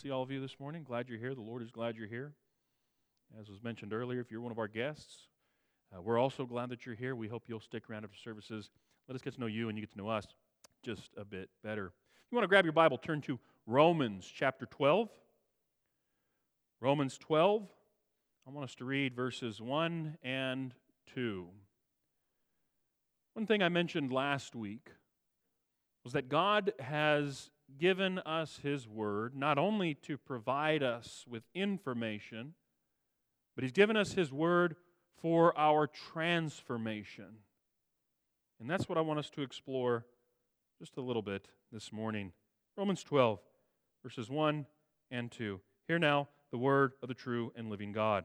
see all of you this morning. Glad you're here. The Lord is glad you're here. As was mentioned earlier, if you're one of our guests, uh, we're also glad that you're here. We hope you'll stick around after services. Let us get to know you and you get to know us just a bit better. If you want to grab your Bible, turn to Romans chapter 12. Romans 12. I want us to read verses 1 and 2. One thing I mentioned last week was that God has given us His Word not only to provide us with information, but He's given us His Word for our transformation. And that's what I want us to explore just a little bit this morning. Romans 12, verses 1 and 2. Hear now the word of the true and living God.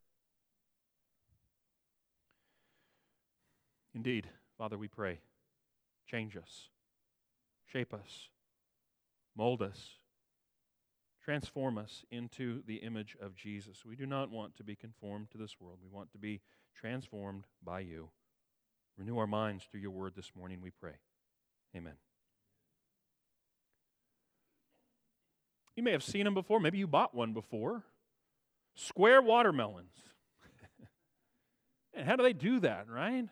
Indeed, Father, we pray, change us, shape us, mold us, transform us into the image of Jesus. We do not want to be conformed to this world. We want to be transformed by you. Renew our minds through your word this morning, we pray. Amen. You may have seen them before. Maybe you bought one before. Square watermelons. and how do they do that, right?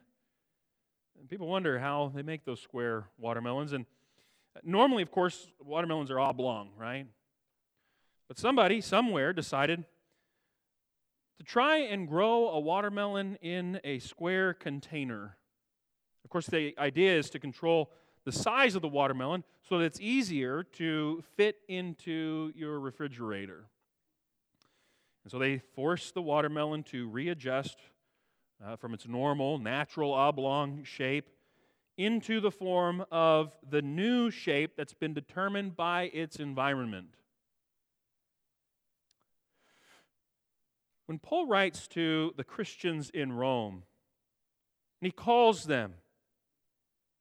And people wonder how they make those square watermelons. And normally, of course, watermelons are oblong, right? But somebody somewhere decided to try and grow a watermelon in a square container. Of course, the idea is to control the size of the watermelon so that it's easier to fit into your refrigerator. And so they force the watermelon to readjust uh, from its normal, natural oblong shape into the form of the new shape that's been determined by its environment. When Paul writes to the Christians in Rome, and he calls them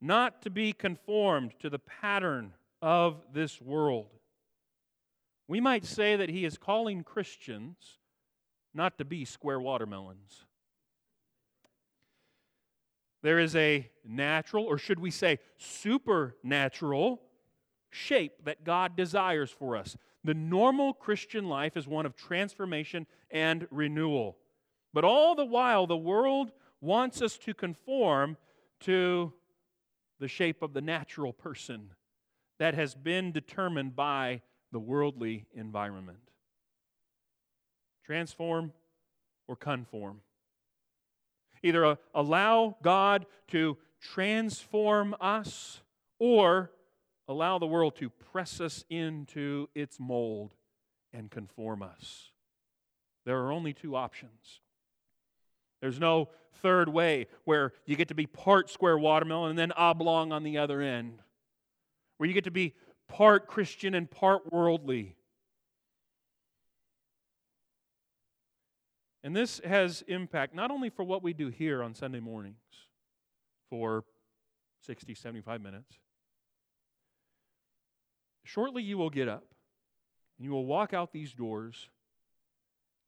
not to be conformed to the pattern of this world. We might say that he is calling Christians not to be square watermelons. There is a natural, or should we say supernatural, shape that God desires for us. The normal Christian life is one of transformation and renewal. But all the while, the world wants us to conform to the shape of the natural person that has been determined by the worldly environment. Transform or conform. Either allow God to transform us or allow the world to press us into its mold and conform us. There are only two options. There's no third way where you get to be part square watermelon and then oblong on the other end, where you get to be part Christian and part worldly. And this has impact not only for what we do here on Sunday mornings for 60, 75 minutes. Shortly, you will get up and you will walk out these doors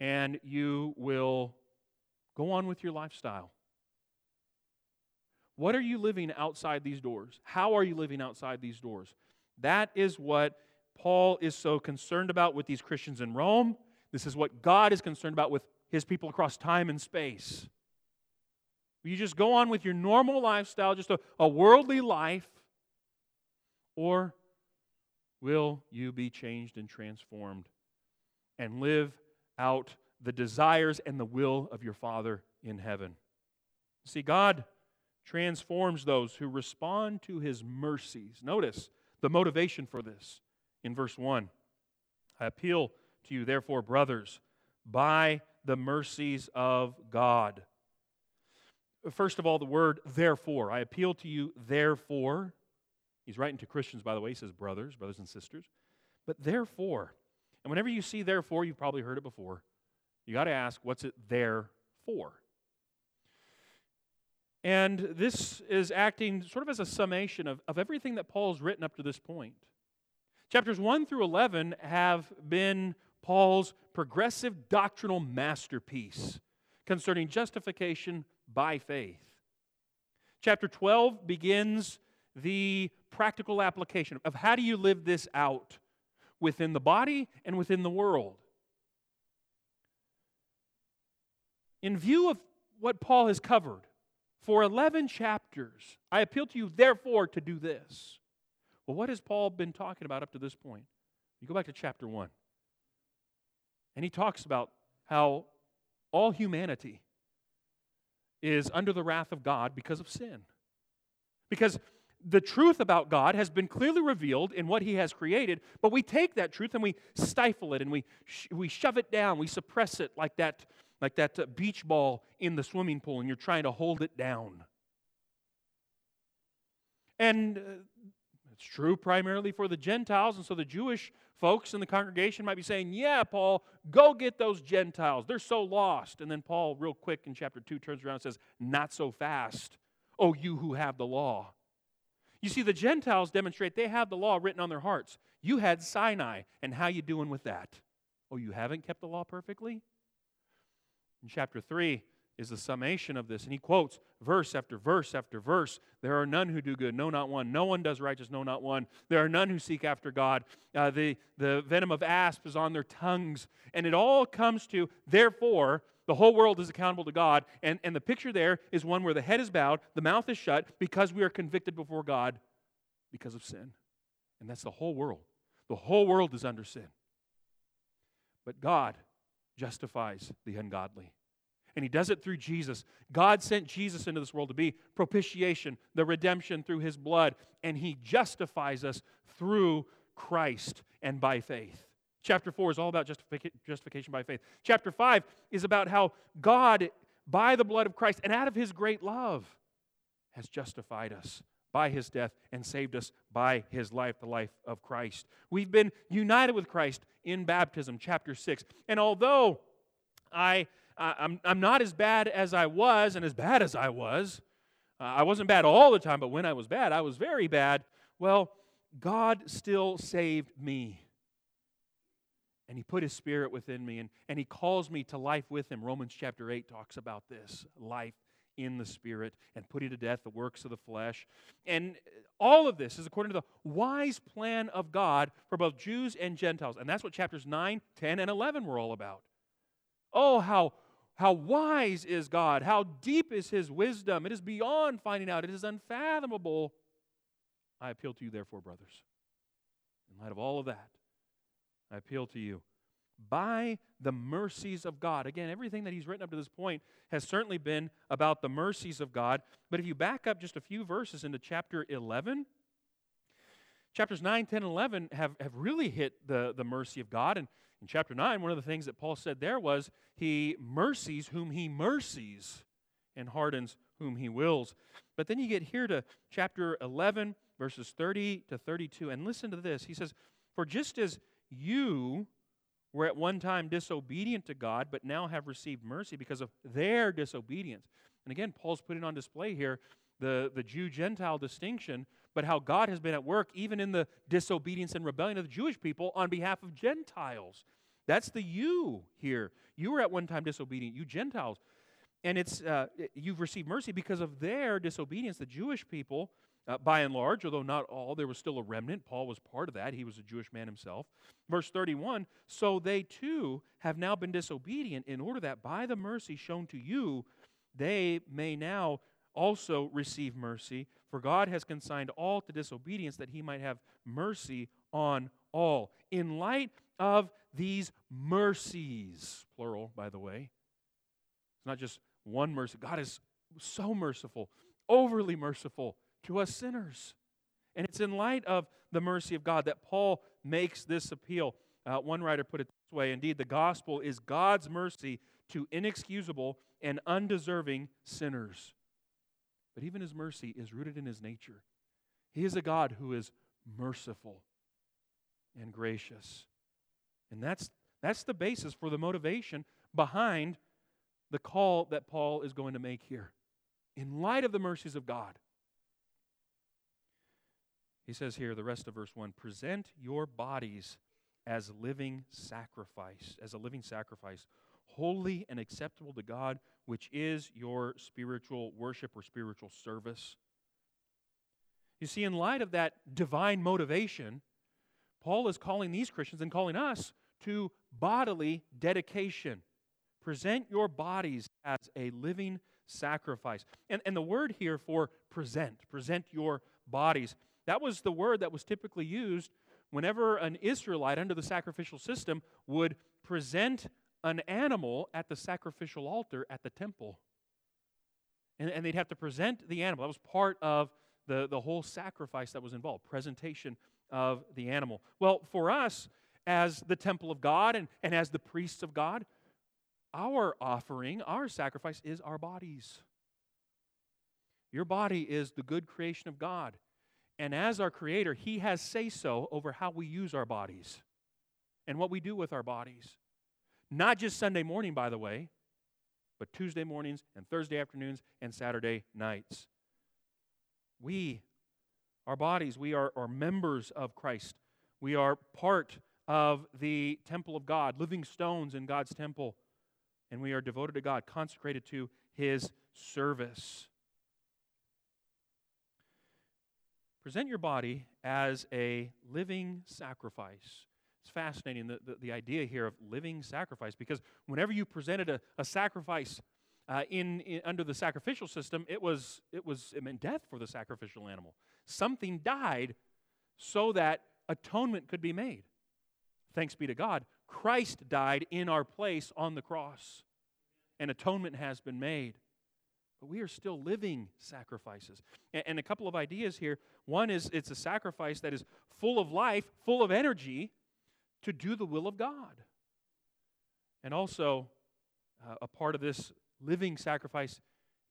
and you will go on with your lifestyle. What are you living outside these doors? How are you living outside these doors? That is what Paul is so concerned about with these Christians in Rome. This is what God is concerned about with his people across time and space. Will you just go on with your normal lifestyle, just a, a worldly life, or will you be changed and transformed and live out the desires and the will of your Father in heaven? See, God transforms those who respond to his mercies. Notice the motivation for this in verse 1. I appeal to you, therefore, brothers, by the mercies of God. First of all, the word therefore. I appeal to you, therefore, He's writing to Christians, by the way. He says, brothers, brothers and sisters. But therefore, and whenever you see therefore, you've probably heard it before. You got to ask, what's it there for? And this is acting sort of as a summation of, of everything that Paul's written up to this point. Chapters 1 through 11 have been Paul's progressive doctrinal masterpiece concerning justification by faith. Chapter 12 begins the practical application of how do you live this out within the body and within the world. In view of what Paul has covered for 11 chapters, I appeal to you, therefore, to do this. Well, what has Paul been talking about up to this point? You go back to chapter 1. And he talks about how all humanity is under the wrath of God because of sin. Because the truth about God has been clearly revealed in what He has created, but we take that truth and we stifle it and we, sh- we shove it down, we suppress it like that, like that uh, beach ball in the swimming pool, and you're trying to hold it down. And uh, it's true primarily for the Gentiles, and so the Jewish folks in the congregation might be saying, Yeah, Paul, go get those Gentiles. They're so lost. And then Paul, real quick in chapter 2, turns around and says, Not so fast, oh, you who have the law. You see, the Gentiles demonstrate they have the law written on their hearts. You had Sinai, and how you doing with that? Oh, you haven't kept the law perfectly? In chapter 3 is the summation of this, and he quotes verse after verse after verse. There are none who do good, no, not one. No one does righteous, no, not one. There are none who seek after God. Uh, the, the venom of asp is on their tongues. And it all comes to, therefore, the whole world is accountable to God. And, and the picture there is one where the head is bowed, the mouth is shut, because we are convicted before God because of sin. And that's the whole world. The whole world is under sin. But God justifies the ungodly. And he does it through Jesus. God sent Jesus into this world to be propitiation, the redemption through his blood, and he justifies us through Christ and by faith. Chapter 4 is all about justification by faith. Chapter 5 is about how God, by the blood of Christ and out of his great love, has justified us by his death and saved us by his life, the life of Christ. We've been united with Christ in baptism, chapter 6. And although I, I'm, I'm not as bad as I was and as bad as I was, uh, I wasn't bad all the time, but when I was bad, I was very bad. Well, God still saved me. And he put his spirit within me and, and he calls me to life with him. Romans chapter 8 talks about this life in the spirit and putting to death the works of the flesh. And all of this is according to the wise plan of god for both jews and gentiles. And that's what chapters 9 10 and 11 were all about oh how how wise is god how deep is his wisdom it is beyond finding out it is unfathomable i appeal to you therefore brothers in light of all of that I appeal to you. By the mercies of God. Again, everything that he's written up to this point has certainly been about the mercies of God. But if you back up just a few verses into chapter 11, chapters 9, 10, and 11 have, have really hit the, the mercy of God. And in chapter 9, one of the things that Paul said there was, He mercies whom He mercies and hardens whom He wills. But then you get here to chapter 11, verses 30 to 32, and listen to this. He says, For just as you were at one time disobedient to God, but now have received mercy because of their disobedience. And again, Paul's putting on display here the, the Jew Gentile distinction, but how God has been at work even in the disobedience and rebellion of the Jewish people on behalf of Gentiles. That's the you here. You were at one time disobedient, you Gentiles. And it's uh, you've received mercy because of their disobedience. The Jewish people uh, by and large, although not all, there was still a remnant. Paul was part of that. He was a Jewish man himself. Verse 31 So they too have now been disobedient, in order that by the mercy shown to you, they may now also receive mercy. For God has consigned all to disobedience, that he might have mercy on all. In light of these mercies, plural, by the way, it's not just one mercy. God is so merciful, overly merciful to us sinners. And it's in light of the mercy of God that Paul makes this appeal. Uh, one writer put it this way Indeed, the gospel is God's mercy to inexcusable and undeserving sinners. But even his mercy is rooted in his nature. He is a God who is merciful and gracious. And that's, that's the basis for the motivation behind the call that Paul is going to make here. In light of the mercies of God, he says here, the rest of verse 1 present your bodies as living sacrifice, as a living sacrifice, holy and acceptable to God, which is your spiritual worship or spiritual service. You see, in light of that divine motivation, Paul is calling these Christians and calling us to bodily dedication. Present your bodies as a living sacrifice. And, and the word here for present, present your bodies, that was the word that was typically used whenever an Israelite under the sacrificial system would present an animal at the sacrificial altar at the temple. And, and they'd have to present the animal. That was part of the, the whole sacrifice that was involved, presentation of the animal. Well, for us, as the temple of God and, and as the priests of God, our offering, our sacrifice is our bodies. Your body is the good creation of God. And as our Creator, He has say so over how we use our bodies and what we do with our bodies. Not just Sunday morning, by the way, but Tuesday mornings and Thursday afternoons and Saturday nights. We, our bodies, we are, are members of Christ. We are part of the temple of God, living stones in God's temple. And we are devoted to God, consecrated to His service. Present your body as a living sacrifice. It's fascinating the, the, the, idea here of living sacrifice because whenever you presented a, a sacrifice uh, in, in, under the sacrificial system, it was it was it meant death for the sacrificial animal. Something died so that atonement could be made. Thanks be to God, Christ died in our place on the cross, and atonement has been made. But we are still living sacrifices. And, and a couple of ideas here. One is it's a sacrifice that is full of life, full of energy to do the will of God. And also, uh, a part of this living sacrifice,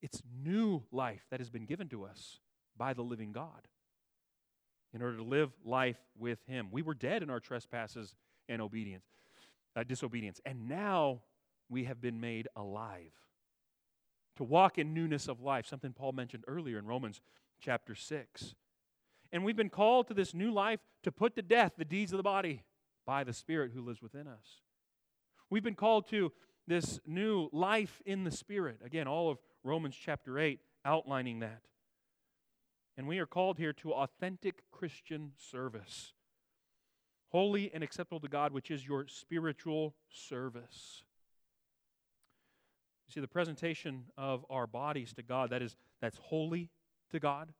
it's new life that has been given to us by the living God in order to live life with Him. We were dead in our trespasses and obedience, uh, disobedience, and now we have been made alive to walk in newness of life, something Paul mentioned earlier in Romans chapter 6. And we've been called to this new life to put to death the deeds of the body by the Spirit who lives within us. We've been called to this new life in the Spirit. Again, all of Romans chapter 8 outlining that. And we are called here to authentic Christian service, holy and acceptable to God, which is your spiritual service. You see, the presentation of our bodies to God, that is, that's holy to God.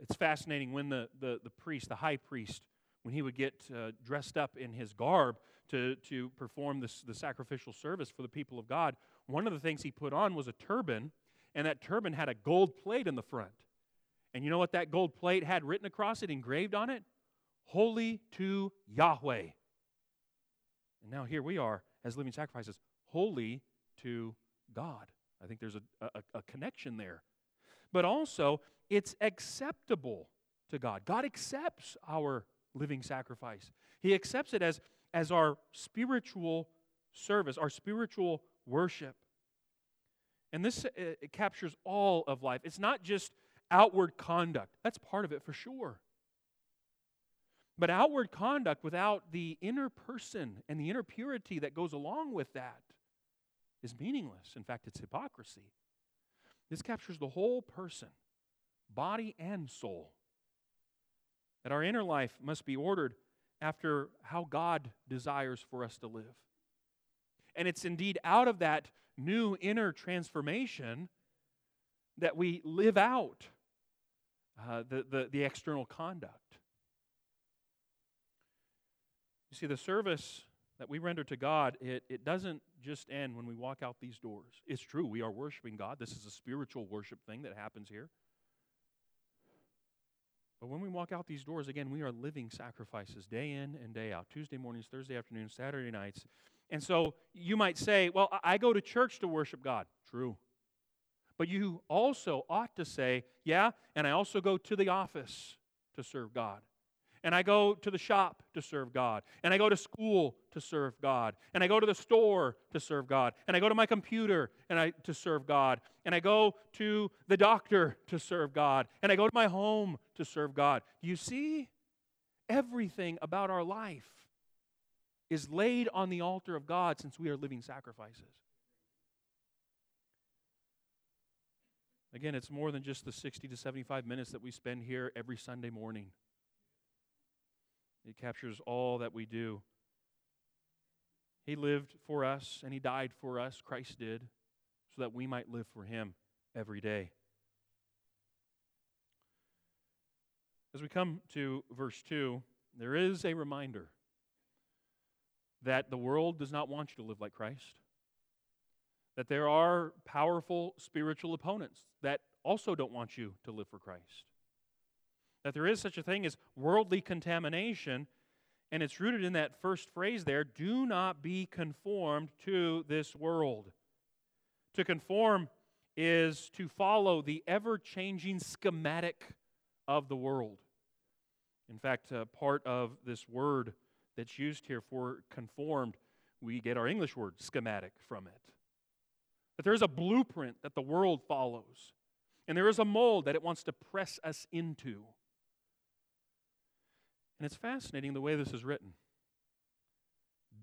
It's fascinating when the, the, the priest, the high priest, when he would get uh, dressed up in his garb to, to perform this, the sacrificial service for the people of God, one of the things he put on was a turban, and that turban had a gold plate in the front. And you know what that gold plate had written across it, engraved on it? Holy to Yahweh. And now here we are as living sacrifices, holy to God. I think there's a, a, a connection there. But also, it's acceptable to God. God accepts our living sacrifice. He accepts it as, as our spiritual service, our spiritual worship. And this uh, it captures all of life. It's not just outward conduct, that's part of it for sure. But outward conduct without the inner person and the inner purity that goes along with that is meaningless. In fact, it's hypocrisy. This captures the whole person, body and soul that our inner life must be ordered after how God desires for us to live. And it's indeed out of that new inner transformation that we live out uh, the, the, the external conduct. You see, the service that we render to God, it, it doesn't just end when we walk out these doors. It's true, we are worshiping God. This is a spiritual worship thing that happens here. But when we walk out these doors, again, we are living sacrifices day in and day out Tuesday mornings, Thursday afternoons, Saturday nights. And so you might say, well, I go to church to worship God. True. But you also ought to say, yeah, and I also go to the office to serve God. And I go to the shop to serve God. And I go to school to serve God. And I go to the store to serve God. And I go to my computer and I to serve God. And I go to the doctor to serve God. And I go to my home to serve God. You see? Everything about our life is laid on the altar of God since we are living sacrifices. Again, it's more than just the 60 to 75 minutes that we spend here every Sunday morning. It captures all that we do. He lived for us and He died for us, Christ did, so that we might live for Him every day. As we come to verse 2, there is a reminder that the world does not want you to live like Christ. That there are powerful spiritual opponents that also don't want you to live for Christ. That there is such a thing as worldly contamination, and it's rooted in that first phrase there do not be conformed to this world. To conform is to follow the ever changing schematic of the world. In fact, uh, part of this word that's used here for conformed, we get our English word schematic from it. That there is a blueprint that the world follows, and there is a mold that it wants to press us into. And it's fascinating the way this is written.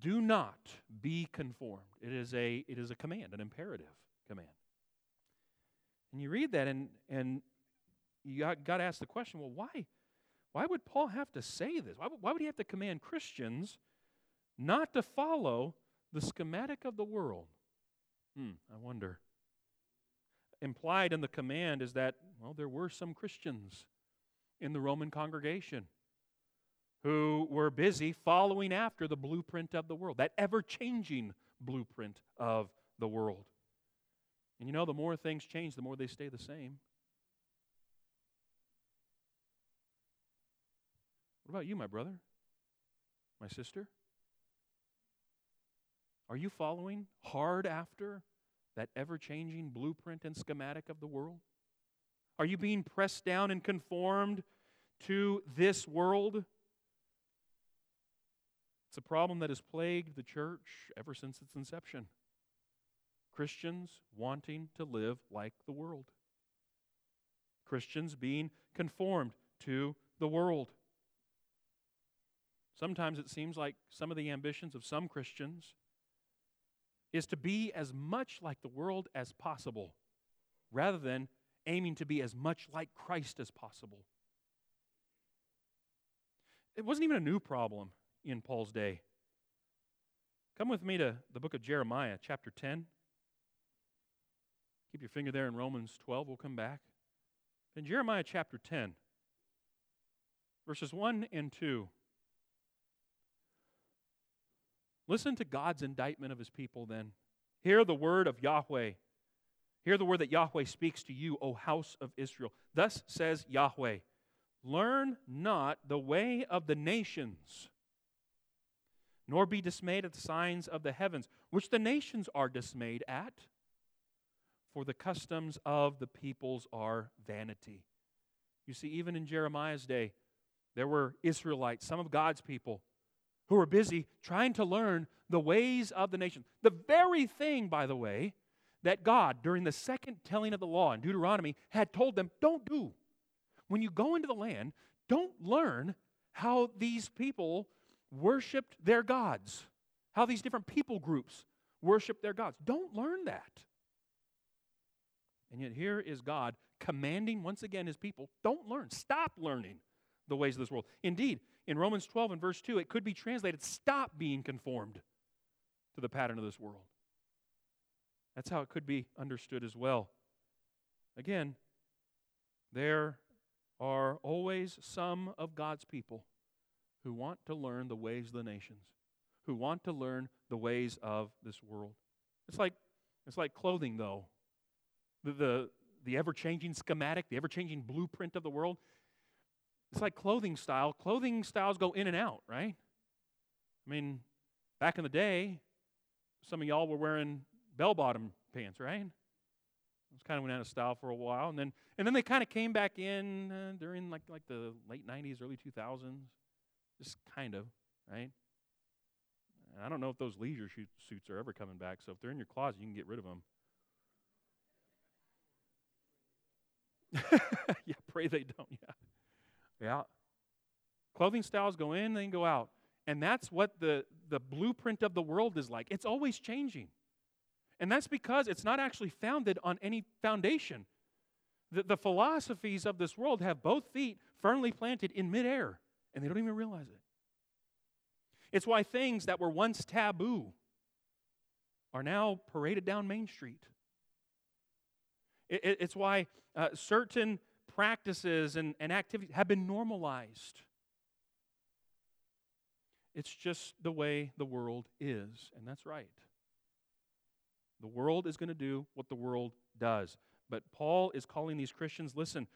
Do not be conformed. It is a, it is a command, an imperative command. And you read that, and, and you got, got to ask the question well, why? Why would Paul have to say this? Why, why would he have to command Christians not to follow the schematic of the world? Hmm, I wonder. Implied in the command is that, well, there were some Christians in the Roman congregation who were busy following after the blueprint of the world, that ever changing blueprint of the world. And you know, the more things change, the more they stay the same. What about you, my brother? My sister? Are you following hard after that ever changing blueprint and schematic of the world? Are you being pressed down and conformed to this world? It's a problem that has plagued the church ever since its inception. Christians wanting to live like the world, Christians being conformed to the world. Sometimes it seems like some of the ambitions of some Christians is to be as much like the world as possible rather than aiming to be as much like Christ as possible. It wasn't even a new problem in Paul's day. Come with me to the book of Jeremiah, chapter 10. Keep your finger there in Romans 12. We'll come back. In Jeremiah chapter 10, verses 1 and 2. Listen to God's indictment of his people then. Hear the word of Yahweh. Hear the word that Yahweh speaks to you, O house of Israel. Thus says Yahweh Learn not the way of the nations, nor be dismayed at the signs of the heavens, which the nations are dismayed at. For the customs of the peoples are vanity. You see, even in Jeremiah's day, there were Israelites, some of God's people, who were busy trying to learn the ways of the nation. The very thing, by the way, that God, during the second telling of the law in Deuteronomy, had told them don't do. When you go into the land, don't learn how these people worshiped their gods, how these different people groups worship their gods. Don't learn that. And yet, here is God commanding once again his people don't learn, stop learning the ways of this world. Indeed, in Romans 12 and verse 2, it could be translated stop being conformed to the pattern of this world. That's how it could be understood as well. Again, there are always some of God's people who want to learn the ways of the nations, who want to learn the ways of this world. It's like, it's like clothing, though. The, the, the ever changing schematic, the ever changing blueprint of the world. It's like clothing style. Clothing styles go in and out, right? I mean, back in the day, some of y'all were wearing bell bottom pants, right? It was kind of went out of style for a while, and then and then they kind of came back in uh, during like like the late '90s, early 2000s, just kind of right. I don't know if those leisure suits are ever coming back. So if they're in your closet, you can get rid of them. yeah, pray they don't. Yeah, yeah. Clothing styles go in, then go out, and that's what the the blueprint of the world is like. It's always changing. And that's because it's not actually founded on any foundation. The, the philosophies of this world have both feet firmly planted in midair, and they don't even realize it. It's why things that were once taboo are now paraded down Main Street. It, it, it's why uh, certain practices and, and activities have been normalized. It's just the way the world is, and that's right. The world is going to do what the world does. But Paul is calling these Christians listen,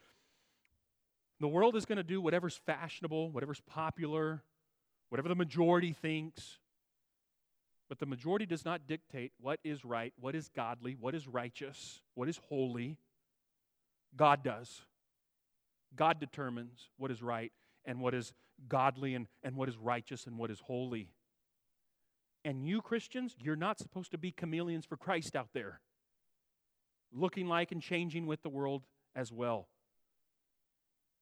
the world is going to do whatever's fashionable, whatever's popular, whatever the majority thinks. But the majority does not dictate what is right, what is godly, what is righteous, what is holy. God does. God determines what is right and what is godly and, and what is righteous and what is holy. And you, Christians, you're not supposed to be chameleons for Christ out there, looking like and changing with the world as well.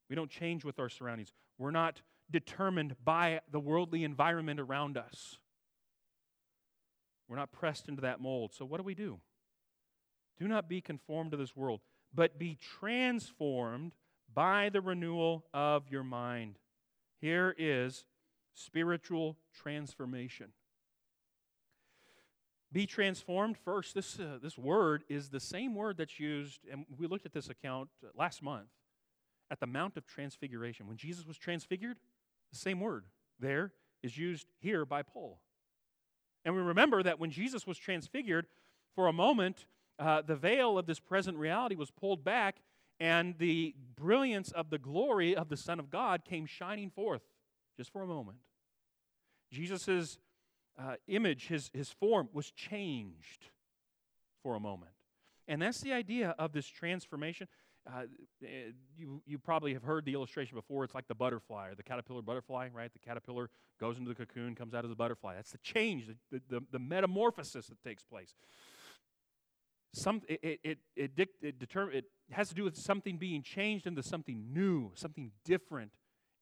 We don't change with our surroundings. We're not determined by the worldly environment around us. We're not pressed into that mold. So, what do we do? Do not be conformed to this world, but be transformed by the renewal of your mind. Here is spiritual transformation. Be transformed first. This, uh, this word is the same word that's used, and we looked at this account last month at the Mount of Transfiguration. When Jesus was transfigured, the same word there is used here by Paul. And we remember that when Jesus was transfigured, for a moment, uh, the veil of this present reality was pulled back, and the brilliance of the glory of the Son of God came shining forth just for a moment. Jesus' uh, image, his, his form, was changed for a moment. And that's the idea of this transformation. Uh, eh, you, you probably have heard the illustration before. It's like the butterfly or the caterpillar butterfly, right? The caterpillar goes into the cocoon, comes out as a butterfly. That's the change, the, the, the metamorphosis that takes place. Some, it, it, it, it, it, determ- it has to do with something being changed into something new, something different,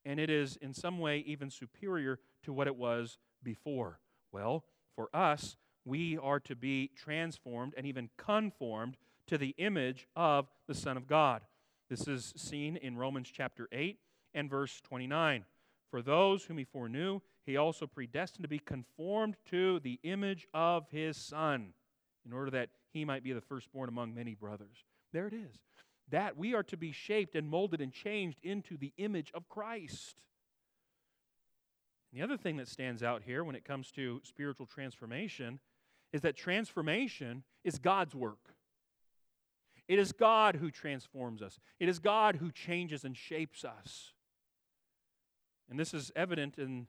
and it is in some way even superior to what it was before. Well, for us, we are to be transformed and even conformed to the image of the Son of God. This is seen in Romans chapter 8 and verse 29. For those whom he foreknew, he also predestined to be conformed to the image of his Son, in order that he might be the firstborn among many brothers. There it is. That we are to be shaped and molded and changed into the image of Christ. The other thing that stands out here when it comes to spiritual transformation is that transformation is God's work. It is God who transforms us, it is God who changes and shapes us. And this is evident in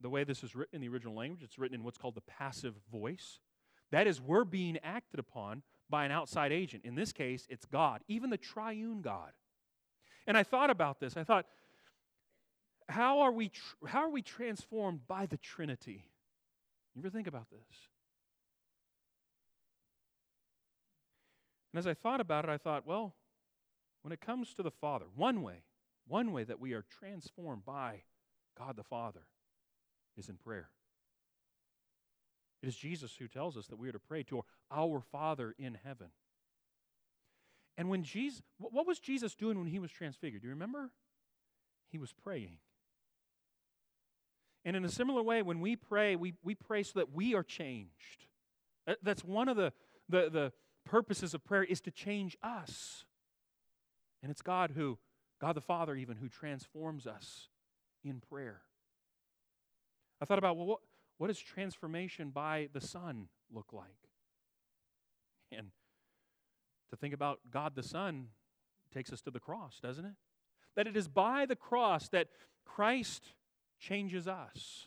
the way this is written in the original language. It's written in what's called the passive voice. That is, we're being acted upon by an outside agent. In this case, it's God, even the triune God. And I thought about this. I thought, how are we, how are we transformed by the Trinity? You ever think about this? And as I thought about it, I thought, well, when it comes to the Father, one way, one way that we are transformed by God the Father is in prayer. It is Jesus who tells us that we are to pray to our Father in heaven. And when Jesus, what was Jesus doing when he was transfigured? Do you remember? He was praying. And in a similar way, when we pray, we, we pray so that we are changed. That's one of the, the, the purposes of prayer is to change us. And it's God who, God the Father even, who transforms us in prayer. I thought about, well, what, what does transformation by the Son look like? And to think about God the Son takes us to the cross, doesn't it? That it is by the cross that Christ changes us.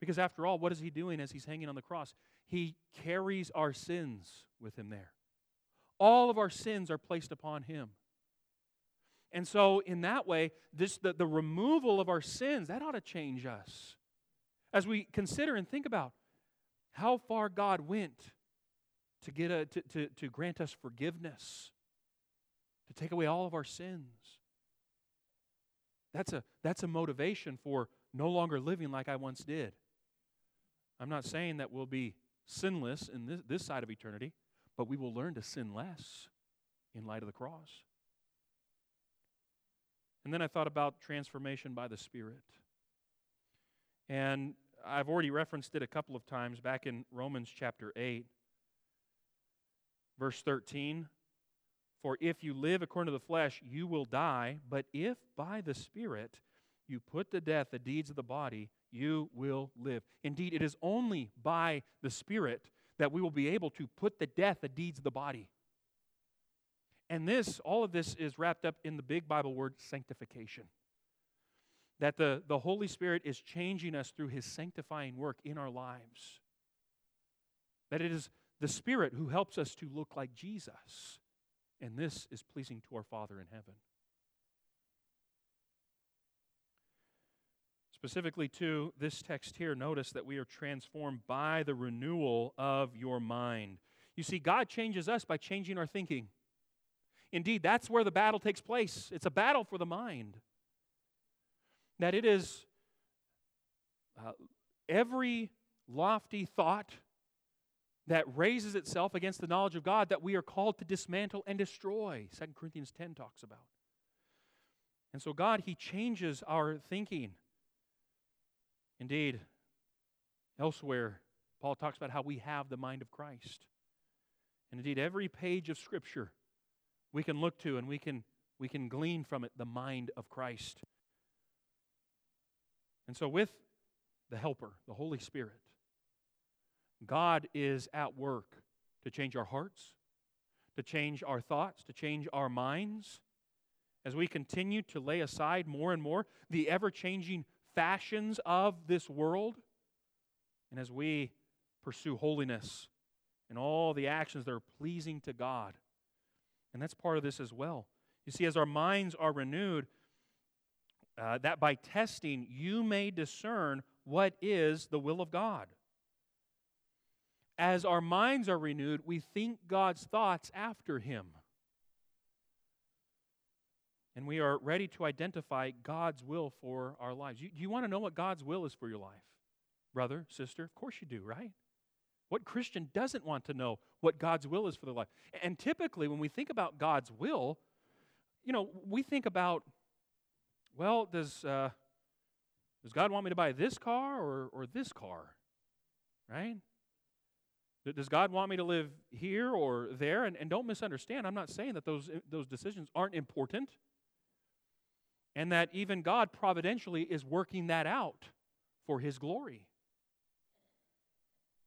Because after all, what is he doing as he's hanging on the cross? He carries our sins with him there. all of our sins are placed upon him. And so, in that way, this, the, the removal of our sins, that ought to change us. As we consider and think about how far God went to, get a, to, to, to grant us forgiveness, to take away all of our sins. That's a, that's a motivation for no longer living like I once did. I'm not saying that we'll be sinless in this, this side of eternity, but we will learn to sin less in light of the cross. And then I thought about transformation by the Spirit. And I've already referenced it a couple of times back in Romans chapter 8, verse 13. For if you live according to the flesh, you will die, but if by the Spirit you put to death the deeds of the body, you will live. Indeed, it is only by the Spirit that we will be able to put to death the deeds of the body. And this, all of this is wrapped up in the big Bible word sanctification. That the, the Holy Spirit is changing us through his sanctifying work in our lives. That it is the Spirit who helps us to look like Jesus. And this is pleasing to our Father in heaven. Specifically, to this text here, notice that we are transformed by the renewal of your mind. You see, God changes us by changing our thinking. Indeed, that's where the battle takes place. It's a battle for the mind. That it is uh, every lofty thought that raises itself against the knowledge of God that we are called to dismantle and destroy. 2 Corinthians 10 talks about. And so, God, He changes our thinking. Indeed, elsewhere, Paul talks about how we have the mind of Christ. And indeed, every page of Scripture we can look to and we can, we can glean from it the mind of Christ. And so, with the Helper, the Holy Spirit, God is at work to change our hearts, to change our thoughts, to change our minds. As we continue to lay aside more and more the ever changing fashions of this world, and as we pursue holiness and all the actions that are pleasing to God, and that's part of this as well. You see, as our minds are renewed, uh, that by testing you may discern what is the will of God. As our minds are renewed, we think God's thoughts after Him. And we are ready to identify God's will for our lives. You, you want to know what God's will is for your life? Brother, sister? Of course you do, right? What Christian doesn't want to know what God's will is for their life? And typically, when we think about God's will, you know, we think about, well, does, uh, does God want me to buy this car or, or this car? Right? Does God want me to live here or there? And, and don't misunderstand, I'm not saying that those, those decisions aren't important and that even God providentially is working that out for His glory.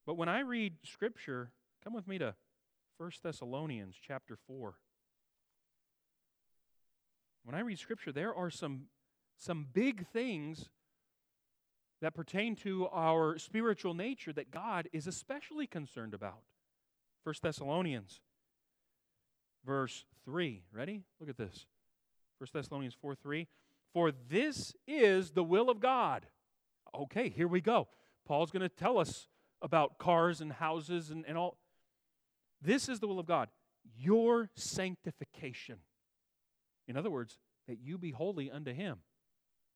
But when I read Scripture, come with me to 1 Thessalonians chapter 4. When I read Scripture, there are some, some big things that pertain to our spiritual nature that God is especially concerned about. 1 Thessalonians, verse 3. Ready? Look at this. 1 Thessalonians 4 3. For this is the will of God. Okay, here we go. Paul's going to tell us about cars and houses and, and all. This is the will of God your sanctification. In other words, that you be holy unto Him.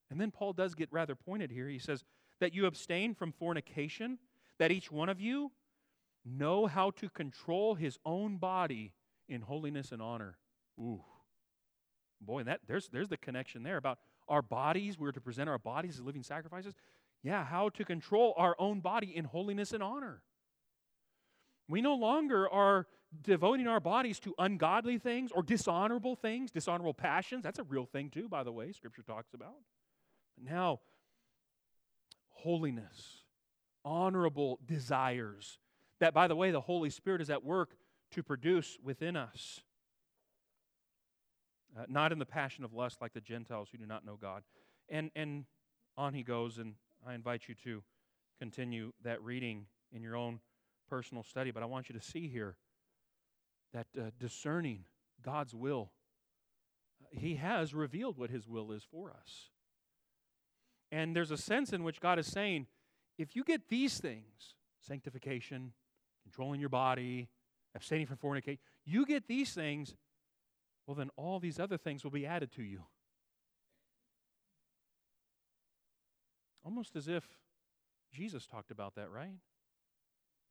And then Paul does get rather pointed here. He says, that you abstain from fornication, that each one of you know how to control his own body in holiness and honor. Ooh. Boy, that there's there's the connection there about our bodies. We're to present our bodies as living sacrifices. Yeah, how to control our own body in holiness and honor. We no longer are devoting our bodies to ungodly things or dishonorable things, dishonorable passions. That's a real thing, too, by the way, Scripture talks about. Now, holiness, honorable desires. That, by the way, the Holy Spirit is at work to produce within us. Uh, not in the passion of lust like the Gentiles who do not know God. And, and on he goes, and I invite you to continue that reading in your own personal study. But I want you to see here that uh, discerning God's will. He has revealed what His will is for us. And there's a sense in which God is saying, if you get these things, sanctification, controlling your body, abstaining from fornication, you get these things, well, then all these other things will be added to you. Almost as if Jesus talked about that, right?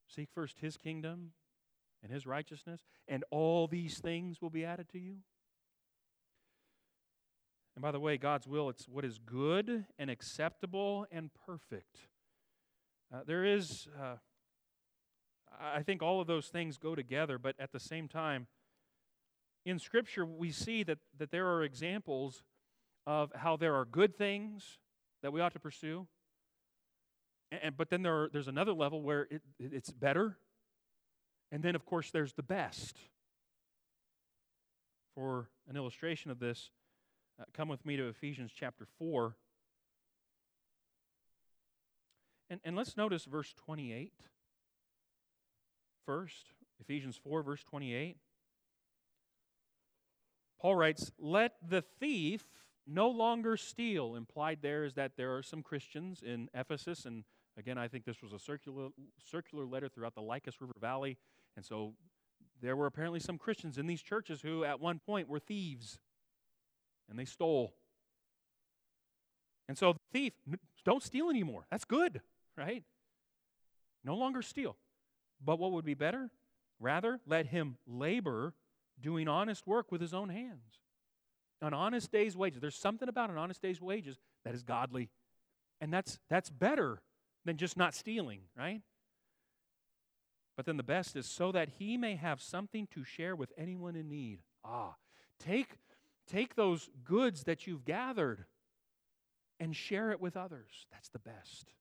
Seek first his kingdom and his righteousness, and all these things will be added to you. And by the way, God's will, it's what is good and acceptable and perfect. Uh, there is, uh, I think all of those things go together, but at the same time, in Scripture, we see that, that there are examples of how there are good things that we ought to pursue. And, but then there are, there's another level where it, it's better. And then, of course, there's the best. For an illustration of this, uh, come with me to Ephesians chapter 4. And, and let's notice verse 28 first. Ephesians 4, verse 28. Paul writes, Let the thief no longer steal. Implied there is that there are some Christians in Ephesus, and again, I think this was a circular, circular letter throughout the Lycus River Valley, and so there were apparently some Christians in these churches who at one point were thieves, and they stole. And so the thief, don't steal anymore. That's good, right? No longer steal. But what would be better? Rather, let him labor doing honest work with his own hands. An honest day's wages. There's something about an honest day's wages that is godly. And that's, that's better than just not stealing, right? But then the best is so that he may have something to share with anyone in need. Ah, take, take those goods that you've gathered and share it with others. That's the best.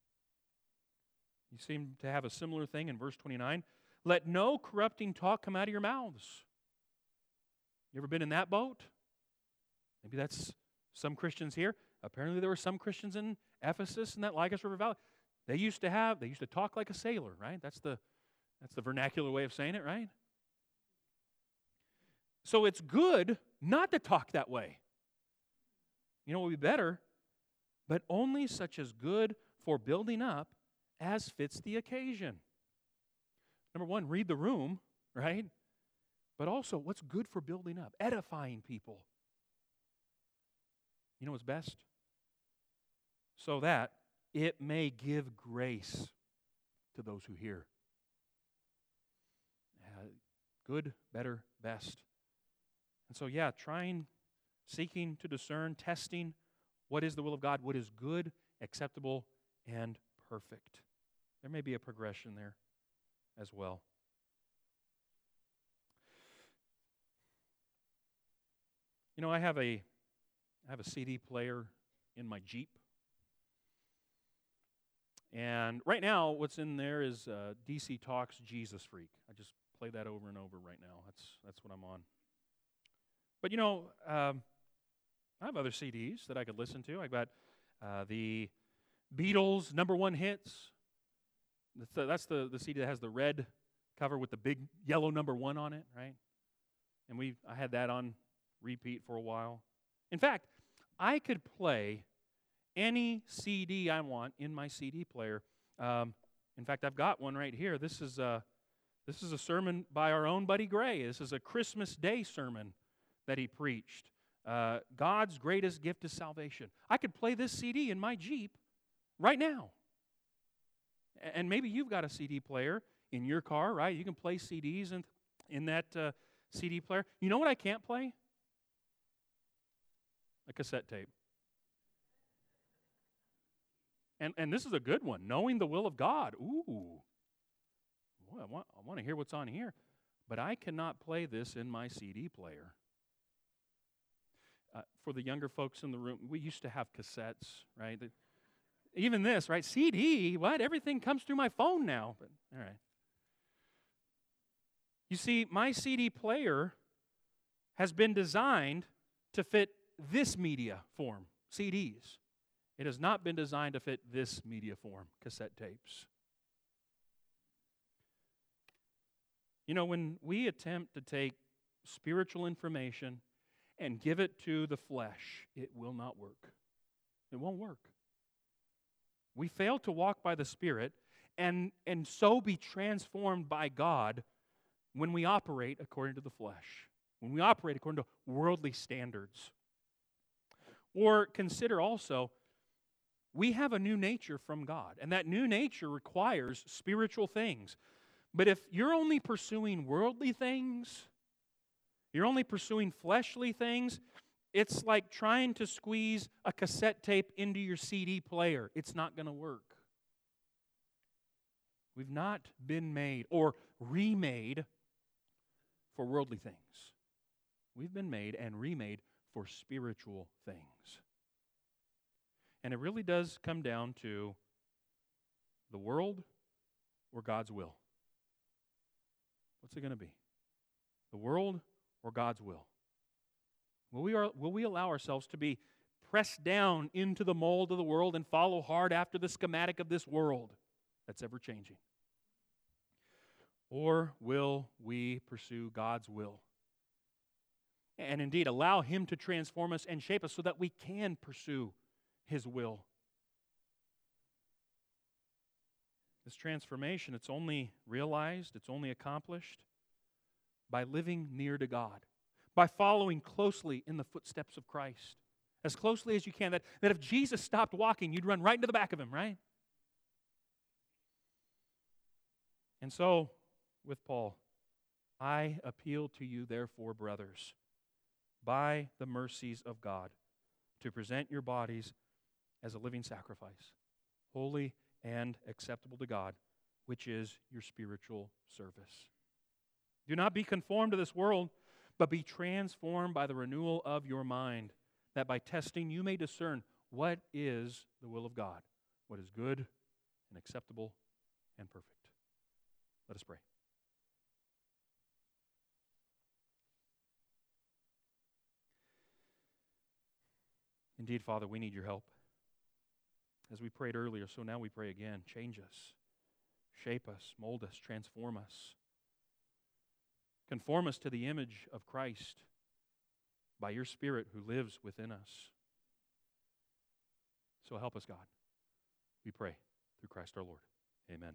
You seem to have a similar thing in verse 29. Let no corrupting talk come out of your mouths. You ever been in that boat? Maybe that's some Christians here. Apparently, there were some Christians in Ephesus and that Lycus River Valley. They used to have, they used to talk like a sailor, right? That's the, that's the vernacular way of saying it, right? So it's good not to talk that way. You know what would be better? But only such as good for building up as fits the occasion. Number one, read the room, right? But also, what's good for building up, edifying people. You know what's best? So that it may give grace to those who hear. Uh, good, better, best. And so, yeah, trying, seeking to discern, testing what is the will of God, what is good, acceptable, and perfect. There may be a progression there as well. You know, I have a I have a CD player in my Jeep. And right now, what's in there is uh, DC Talks Jesus Freak. I just play that over and over right now. That's, that's what I'm on. But you know, um, I have other CDs that I could listen to. I've got uh, the Beatles number one hits. That's, the, that's the, the CD that has the red cover with the big yellow number one on it, right? And we I had that on repeat for a while. In fact, I could play any CD I want in my CD player. Um, in fact, I've got one right here. This is a, this is a sermon by our own Buddy Gray. This is a Christmas Day sermon that he preached. Uh, God's greatest gift is salvation. I could play this CD in my Jeep right now. And maybe you've got a CD player in your car, right? You can play CDs in, in that uh, CD player. You know what I can't play? A cassette tape. And, and this is a good one knowing the will of God. Ooh, boy, I want, I want to hear what's on here. But I cannot play this in my CD player. Uh, for the younger folks in the room, we used to have cassettes, right? The, even this, right? CD, what? Everything comes through my phone now. But all right. You see, my CD player has been designed to fit this media form, CDs. It has not been designed to fit this media form, cassette tapes. You know, when we attempt to take spiritual information and give it to the flesh, it will not work. It won't work. We fail to walk by the Spirit and, and so be transformed by God when we operate according to the flesh, when we operate according to worldly standards. Or consider also, we have a new nature from God, and that new nature requires spiritual things. But if you're only pursuing worldly things, you're only pursuing fleshly things, it's like trying to squeeze a cassette tape into your CD player. It's not going to work. We've not been made or remade for worldly things. We've been made and remade for spiritual things. And it really does come down to the world or God's will. What's it going to be? The world or God's will? Will we, are, will we allow ourselves to be pressed down into the mold of the world and follow hard after the schematic of this world that's ever changing? Or will we pursue God's will? And indeed, allow Him to transform us and shape us so that we can pursue His will. This transformation, it's only realized, it's only accomplished by living near to God, by following closely in the footsteps of Christ, as closely as you can. That, that if Jesus stopped walking, you'd run right into the back of him, right? And so, with Paul, I appeal to you, therefore, brothers, by the mercies of God, to present your bodies as a living sacrifice, holy and acceptable to God, which is your spiritual service. Do not be conformed to this world, but be transformed by the renewal of your mind, that by testing you may discern what is the will of God, what is good and acceptable and perfect. Let us pray. Indeed, Father, we need your help. As we prayed earlier, so now we pray again. Change us, shape us, mold us, transform us. Conform us to the image of Christ by your Spirit who lives within us. So help us, God. We pray through Christ our Lord. Amen.